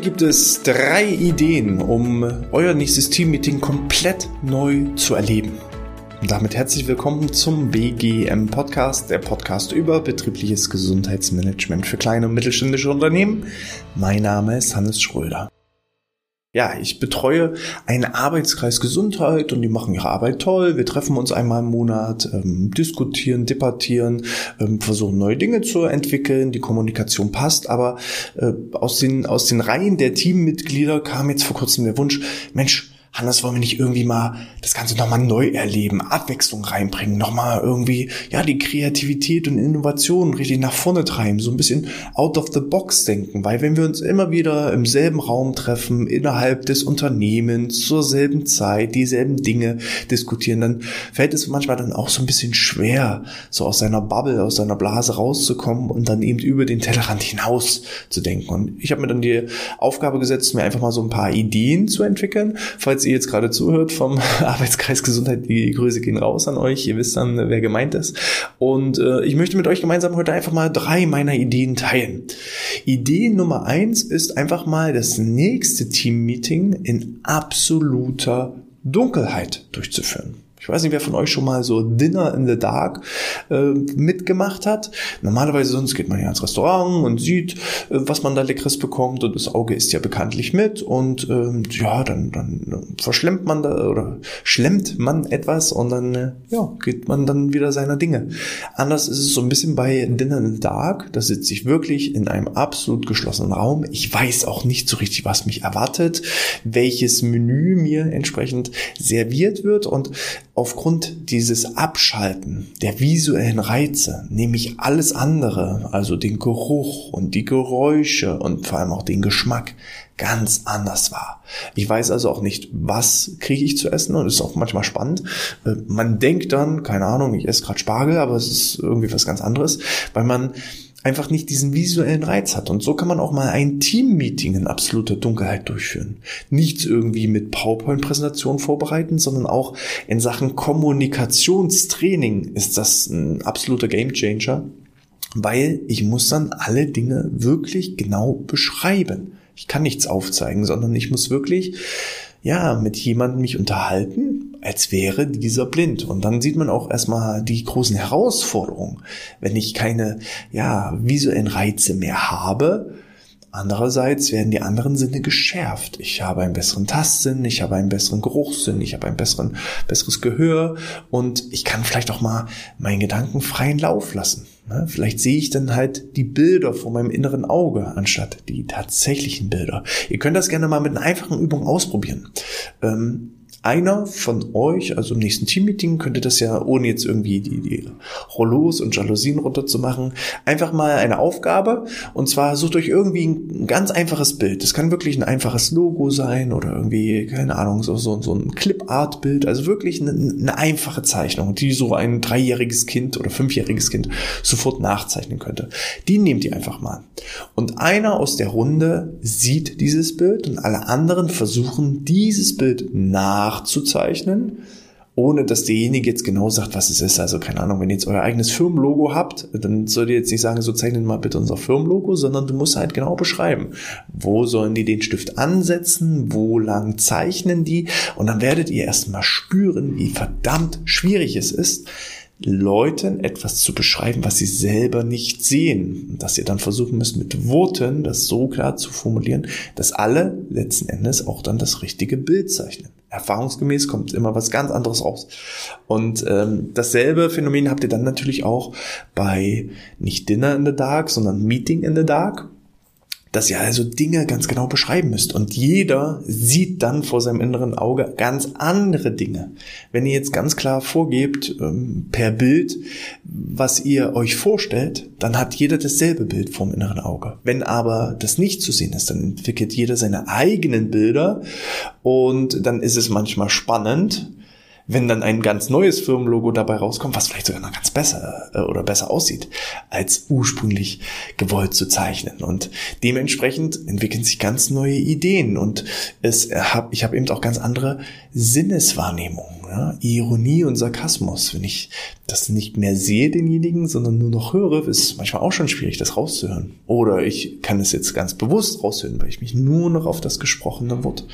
gibt es drei Ideen, um euer nächstes Teammeeting komplett neu zu erleben. Und damit herzlich willkommen zum BGM Podcast, der Podcast über betriebliches Gesundheitsmanagement für kleine und mittelständische Unternehmen. Mein Name ist Hannes Schröder. Ja, ich betreue einen Arbeitskreis Gesundheit und die machen ihre Arbeit toll. Wir treffen uns einmal im Monat, ähm, diskutieren, debattieren, ähm, versuchen neue Dinge zu entwickeln. Die Kommunikation passt, aber äh, aus, den, aus den Reihen der Teammitglieder kam jetzt vor kurzem der Wunsch, Mensch, Hannes, wollen wir nicht irgendwie mal das Ganze nochmal neu erleben, Abwechslung reinbringen, nochmal irgendwie, ja, die Kreativität und Innovation richtig nach vorne treiben, so ein bisschen out of the box denken, weil wenn wir uns immer wieder im selben Raum treffen, innerhalb des Unternehmens, zur selben Zeit, dieselben Dinge diskutieren, dann fällt es manchmal dann auch so ein bisschen schwer, so aus seiner Bubble, aus seiner Blase rauszukommen und dann eben über den Tellerrand hinaus zu denken. Und ich habe mir dann die Aufgabe gesetzt, mir einfach mal so ein paar Ideen zu entwickeln, falls falls ihr jetzt gerade zuhört vom Arbeitskreis Gesundheit, die Grüße gehen raus an euch. Ihr wisst dann, wer gemeint ist. Und äh, ich möchte mit euch gemeinsam heute einfach mal drei meiner Ideen teilen. Idee Nummer eins ist einfach mal das nächste Team-Meeting in absoluter Dunkelheit durchzuführen. Ich weiß nicht, wer von euch schon mal so Dinner in the Dark äh, mitgemacht hat. Normalerweise sonst geht man ja ins Restaurant und sieht, äh, was man da Leckeres bekommt und das Auge ist ja bekanntlich mit und ähm, ja, dann, dann verschlemmt man da oder schlemmt man etwas und dann äh, ja, geht man dann wieder seiner Dinge. Anders ist es so ein bisschen bei Dinner in the Dark. Da sitze ich wirklich in einem absolut geschlossenen Raum. Ich weiß auch nicht so richtig, was mich erwartet, welches Menü mir entsprechend serviert wird und aufgrund dieses Abschalten der visuellen Reize nehme ich alles andere, also den Geruch und die Geräusche und vor allem auch den Geschmack, ganz anders wahr. Ich weiß also auch nicht, was kriege ich zu essen und ist auch manchmal spannend. Äh, man denkt dann, keine Ahnung, ich esse gerade Spargel, aber es ist irgendwie was ganz anderes, weil man einfach nicht diesen visuellen Reiz hat. Und so kann man auch mal ein Team-Meeting in absoluter Dunkelheit durchführen. Nichts irgendwie mit PowerPoint-Präsentation vorbereiten, sondern auch in Sachen Kommunikationstraining ist das ein absoluter Gamechanger, weil ich muss dann alle Dinge wirklich genau beschreiben. Ich kann nichts aufzeigen, sondern ich muss wirklich ja, mit jemandem mich unterhalten, als wäre dieser blind. Und dann sieht man auch erstmal die großen Herausforderungen, wenn ich keine, ja, visuellen Reize mehr habe. Andererseits werden die anderen Sinne geschärft. Ich habe einen besseren Tastsinn, ich habe einen besseren Geruchssinn, ich habe ein besseren, besseres Gehör und ich kann vielleicht auch mal meinen Gedanken freien Lauf lassen. Ne? Vielleicht sehe ich dann halt die Bilder vor meinem inneren Auge anstatt die tatsächlichen Bilder. Ihr könnt das gerne mal mit einer einfachen Übung ausprobieren. Ähm, einer von euch, also im nächsten Teammeeting, könnte das ja, ohne jetzt irgendwie die, die Rollos und Jalousien runterzumachen, einfach mal eine Aufgabe. Und zwar sucht euch irgendwie ein ganz einfaches Bild. Das kann wirklich ein einfaches Logo sein oder irgendwie, keine Ahnung, so, so, so ein Clip-Art-Bild. Also wirklich eine, eine einfache Zeichnung, die so ein dreijähriges Kind oder fünfjähriges Kind sofort nachzeichnen könnte. Die nehmt ihr einfach mal. Und einer aus der Runde sieht dieses Bild und alle anderen versuchen, dieses Bild nach nachzuzeichnen, ohne dass derjenige jetzt genau sagt, was es ist. Also keine Ahnung, wenn ihr jetzt euer eigenes Firmenlogo habt, dann solltet ihr jetzt nicht sagen, so zeichnen mal bitte unser Firmenlogo, sondern du musst halt genau beschreiben, wo sollen die den Stift ansetzen, wo lang zeichnen die und dann werdet ihr erstmal spüren, wie verdammt schwierig es ist, Leuten etwas zu beschreiben, was sie selber nicht sehen. Dass ihr dann versuchen müsst, mit Worten das so klar zu formulieren, dass alle letzten Endes auch dann das richtige Bild zeichnen. Erfahrungsgemäß kommt immer was ganz anderes raus. Und ähm, dasselbe Phänomen habt ihr dann natürlich auch bei nicht Dinner in the Dark, sondern Meeting in the Dark dass ihr also Dinge ganz genau beschreiben müsst. Und jeder sieht dann vor seinem inneren Auge ganz andere Dinge. Wenn ihr jetzt ganz klar vorgebt ähm, per Bild, was ihr euch vorstellt, dann hat jeder dasselbe Bild vorm inneren Auge. Wenn aber das nicht zu sehen ist, dann entwickelt jeder seine eigenen Bilder und dann ist es manchmal spannend, wenn dann ein ganz neues Firmenlogo dabei rauskommt, was vielleicht sogar noch ganz besser äh, oder besser aussieht, als ursprünglich gewollt zu zeichnen. Und dementsprechend entwickeln sich ganz neue Ideen und es hab, ich habe eben auch ganz andere Sinneswahrnehmungen. Ja? Ironie und Sarkasmus. Wenn ich das nicht mehr sehe, denjenigen, sondern nur noch höre, ist manchmal auch schon schwierig, das rauszuhören. Oder ich kann es jetzt ganz bewusst raushören, weil ich mich nur noch auf das gesprochene Wort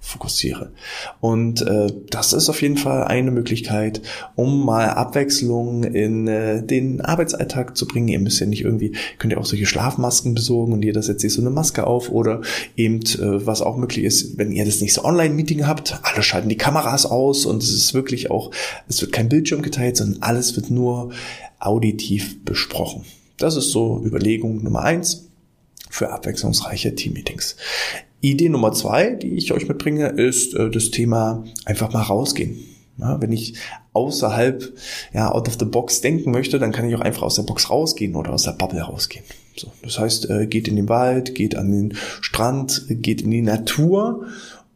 fokussiere. Und äh, das ist auf jeden Fall eine Möglichkeit, um mal Abwechslung in äh, den Arbeitsalltag zu bringen. Ihr müsst ja nicht irgendwie, könnt ihr auch solche Schlafmasken besorgen und jeder setzt sich so eine Maske auf oder eben, äh, was auch möglich ist, wenn ihr das nächste Online-Meeting habt, alle schalten die Kameras aus und es ist wirklich auch, es wird kein Bildschirm geteilt, sondern alles wird nur auditiv besprochen. Das ist so Überlegung Nummer eins für abwechslungsreiche Teammeetings. Idee Nummer zwei, die ich euch mitbringe, ist äh, das Thema einfach mal rausgehen. Ja, wenn ich außerhalb, ja, out of the box denken möchte, dann kann ich auch einfach aus der Box rausgehen oder aus der Bubble rausgehen. So, das heißt, äh, geht in den Wald, geht an den Strand, geht in die Natur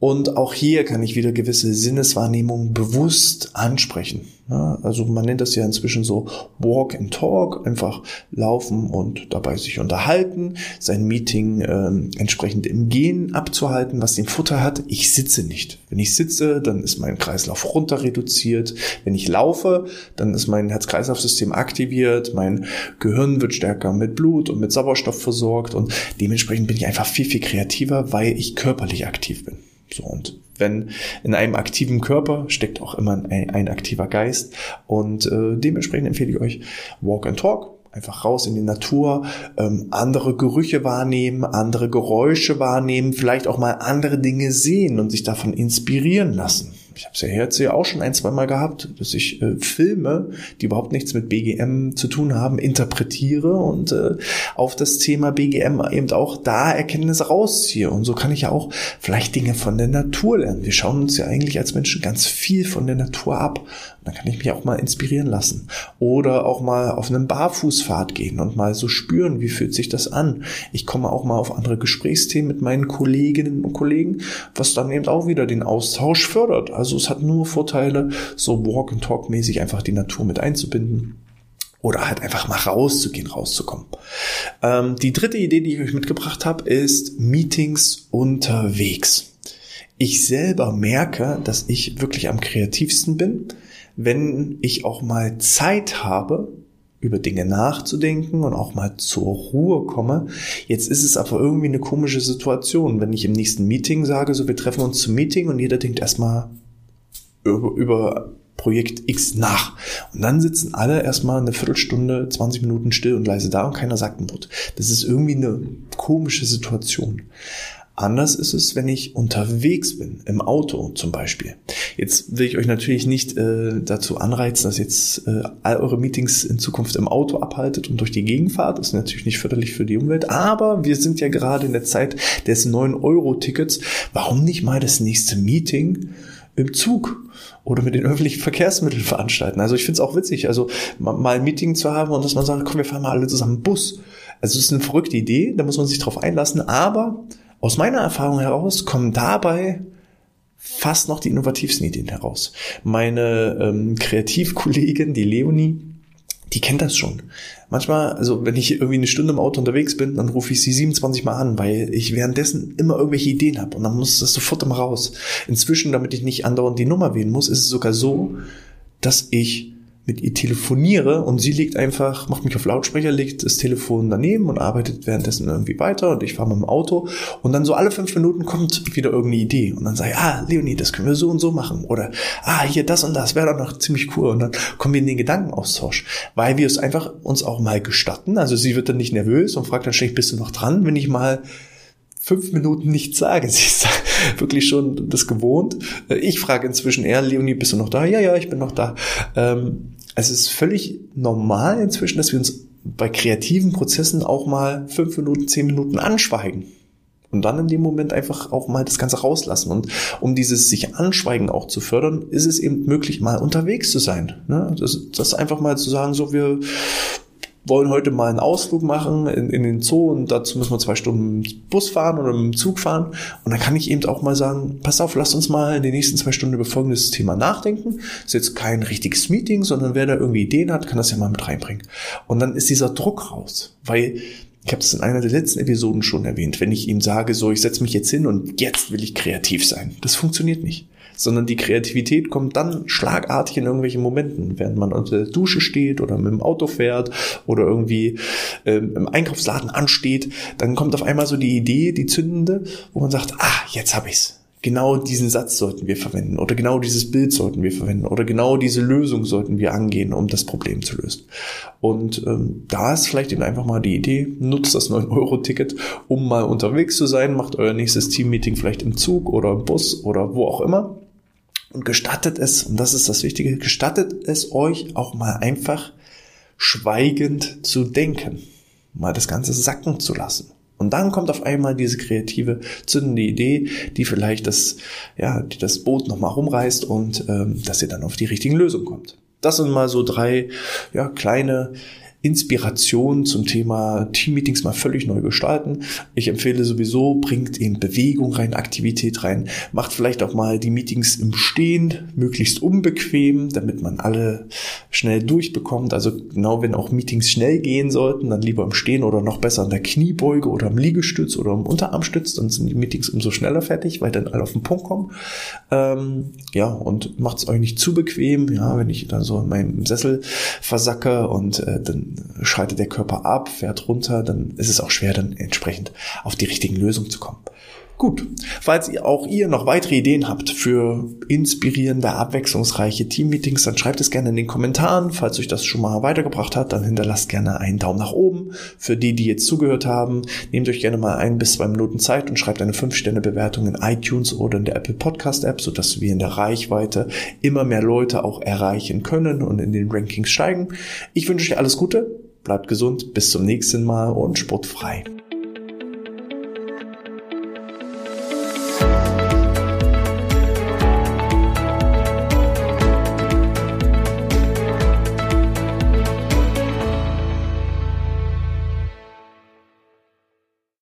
und auch hier kann ich wieder gewisse Sinneswahrnehmungen bewusst ansprechen. Ja, also man nennt das ja inzwischen so Walk and Talk, einfach laufen und dabei sich unterhalten, sein Meeting äh, entsprechend im Gehen abzuhalten, was den Futter hat. Ich sitze nicht. Wenn ich sitze, dann ist mein Kreislauf runter reduziert. Wenn ich laufe, dann ist mein Herz-Kreislauf-System aktiviert, mein Gehirn wird stärker mit Blut und mit Sauerstoff versorgt und dementsprechend bin ich einfach viel, viel kreativer, weil ich körperlich aktiv bin. So, und wenn in einem aktiven Körper steckt auch immer ein, ein aktiver Geist. Und äh, dementsprechend empfehle ich euch Walk and Talk. Einfach raus in die Natur, ähm, andere Gerüche wahrnehmen, andere Geräusche wahrnehmen, vielleicht auch mal andere Dinge sehen und sich davon inspirieren lassen ich habe es ja jetzt ja auch schon ein, zwei Mal gehabt, dass ich äh, Filme, die überhaupt nichts mit BGM zu tun haben, interpretiere und äh, auf das Thema BGM eben auch da Erkenntnisse rausziehe. Und so kann ich ja auch vielleicht Dinge von der Natur lernen. Wir schauen uns ja eigentlich als Menschen ganz viel von der Natur ab. Und dann kann ich mich auch mal inspirieren lassen. Oder auch mal auf einen Barfußpfad gehen und mal so spüren, wie fühlt sich das an. Ich komme auch mal auf andere Gesprächsthemen mit meinen Kolleginnen und Kollegen, was dann eben auch wieder den Austausch fördert. Also also es hat nur Vorteile, so Walk and Talk mäßig einfach die Natur mit einzubinden oder halt einfach mal rauszugehen, rauszukommen. Ähm, die dritte Idee, die ich euch mitgebracht habe, ist Meetings unterwegs. Ich selber merke, dass ich wirklich am kreativsten bin, wenn ich auch mal Zeit habe, über Dinge nachzudenken und auch mal zur Ruhe komme. Jetzt ist es aber irgendwie eine komische Situation, wenn ich im nächsten Meeting sage, so wir treffen uns zum Meeting und jeder denkt erstmal über, über Projekt X nach. Und dann sitzen alle erstmal eine Viertelstunde, 20 Minuten still und leise da und keiner sagt ein Wort. Das ist irgendwie eine komische Situation. Anders ist es, wenn ich unterwegs bin, im Auto zum Beispiel. Jetzt will ich euch natürlich nicht äh, dazu anreizen, dass jetzt äh, all eure Meetings in Zukunft im Auto abhaltet und durch die Gegend fahrt. Das ist natürlich nicht förderlich für die Umwelt. Aber wir sind ja gerade in der Zeit des 9-Euro-Tickets. Warum nicht mal das nächste Meeting im Zug oder mit den öffentlichen Verkehrsmitteln veranstalten. Also ich finde es auch witzig, also mal ein Meeting zu haben und dass man sagt, komm, wir fahren mal alle zusammen Bus. Also es ist eine verrückte Idee, da muss man sich drauf einlassen, aber aus meiner Erfahrung heraus kommen dabei fast noch die innovativsten Ideen heraus. Meine ähm, Kreativkollegin, die Leonie, die kennt das schon. Manchmal, also wenn ich irgendwie eine Stunde im Auto unterwegs bin, dann rufe ich sie 27 Mal an, weil ich währenddessen immer irgendwelche Ideen habe und dann muss das sofort immer raus. Inzwischen, damit ich nicht andauernd die Nummer wählen muss, ist es sogar so, dass ich mit ihr telefoniere und sie legt einfach, macht mich auf Lautsprecher, legt das Telefon daneben und arbeitet währenddessen irgendwie weiter und ich fahre mit dem Auto und dann so alle fünf Minuten kommt wieder irgendeine Idee und dann sage ich, ah, Leonie, das können wir so und so machen oder ah, hier das und das wäre doch noch ziemlich cool und dann kommen wir in den Gedankenaustausch, weil wir es einfach uns auch mal gestatten, also sie wird dann nicht nervös und fragt dann ständig, bist du noch dran, wenn ich mal fünf Minuten nichts sage. Sie ist wirklich schon das gewohnt. Ich frage inzwischen eher, Leonie, bist du noch da? Ja, ja, ich bin noch da. Ähm, es ist völlig normal inzwischen, dass wir uns bei kreativen Prozessen auch mal fünf Minuten, zehn Minuten anschweigen. Und dann in dem Moment einfach auch mal das Ganze rauslassen. Und um dieses sich anschweigen auch zu fördern, ist es eben möglich, mal unterwegs zu sein. Ne? Das, das einfach mal zu sagen, so wir wollen heute mal einen Ausflug machen in, in den Zoo und dazu müssen wir zwei Stunden Bus fahren oder mit dem Zug fahren. Und dann kann ich eben auch mal sagen, pass auf, lasst uns mal in den nächsten zwei Stunden über folgendes Thema nachdenken. Ist jetzt kein richtiges Meeting, sondern wer da irgendwie Ideen hat, kann das ja mal mit reinbringen. Und dann ist dieser Druck raus, weil ich habe es in einer der letzten Episoden schon erwähnt, wenn ich ihm sage, so, ich setze mich jetzt hin und jetzt will ich kreativ sein. Das funktioniert nicht sondern die Kreativität kommt dann schlagartig in irgendwelchen Momenten, während man unter der Dusche steht oder mit dem Auto fährt oder irgendwie ähm, im Einkaufsladen ansteht, dann kommt auf einmal so die Idee, die zündende, wo man sagt, ah, jetzt hab ich's genau diesen Satz sollten wir verwenden oder genau dieses Bild sollten wir verwenden oder genau diese Lösung sollten wir angehen, um das Problem zu lösen. Und ähm, da ist vielleicht eben einfach mal die Idee, nutzt das 9-Euro-Ticket, um mal unterwegs zu sein, macht euer nächstes Team-Meeting vielleicht im Zug oder im Bus oder wo auch immer und gestattet es, und das ist das Wichtige, gestattet es euch auch mal einfach schweigend zu denken, mal das Ganze sacken zu lassen. Und dann kommt auf einmal diese kreative, zündende Idee, die vielleicht das, ja, die das Boot nochmal rumreißt und ähm, dass ihr dann auf die richtigen Lösungen kommt. Das sind mal so drei ja, kleine Inspiration zum Thema Teammeetings mal völlig neu gestalten. Ich empfehle sowieso, bringt in Bewegung rein, Aktivität rein, macht vielleicht auch mal die Meetings im Stehen möglichst unbequem, damit man alle schnell durchbekommt. Also genau wenn auch Meetings schnell gehen sollten, dann lieber im Stehen oder noch besser an der Kniebeuge oder im Liegestütz oder im Unterarmstütz, dann sind die Meetings umso schneller fertig, weil dann alle auf den Punkt kommen. Ähm, ja, und macht es euch nicht zu bequem, ja, wenn ich dann so in meinem Sessel versacke und äh, dann schaltet der Körper ab, fährt runter, dann ist es auch schwer, dann entsprechend auf die richtigen Lösungen zu kommen. Gut, falls ihr auch ihr noch weitere Ideen habt für inspirierende, abwechslungsreiche Teammeetings, dann schreibt es gerne in den Kommentaren. Falls euch das schon mal weitergebracht hat, dann hinterlasst gerne einen Daumen nach oben. Für die, die jetzt zugehört haben, nehmt euch gerne mal ein bis zwei Minuten Zeit und schreibt eine 5-Sterne-Bewertung in iTunes oder in der Apple Podcast App, sodass wir in der Reichweite immer mehr Leute auch erreichen können und in den Rankings steigen. Ich wünsche euch alles Gute, bleibt gesund, bis zum nächsten Mal und sportfrei.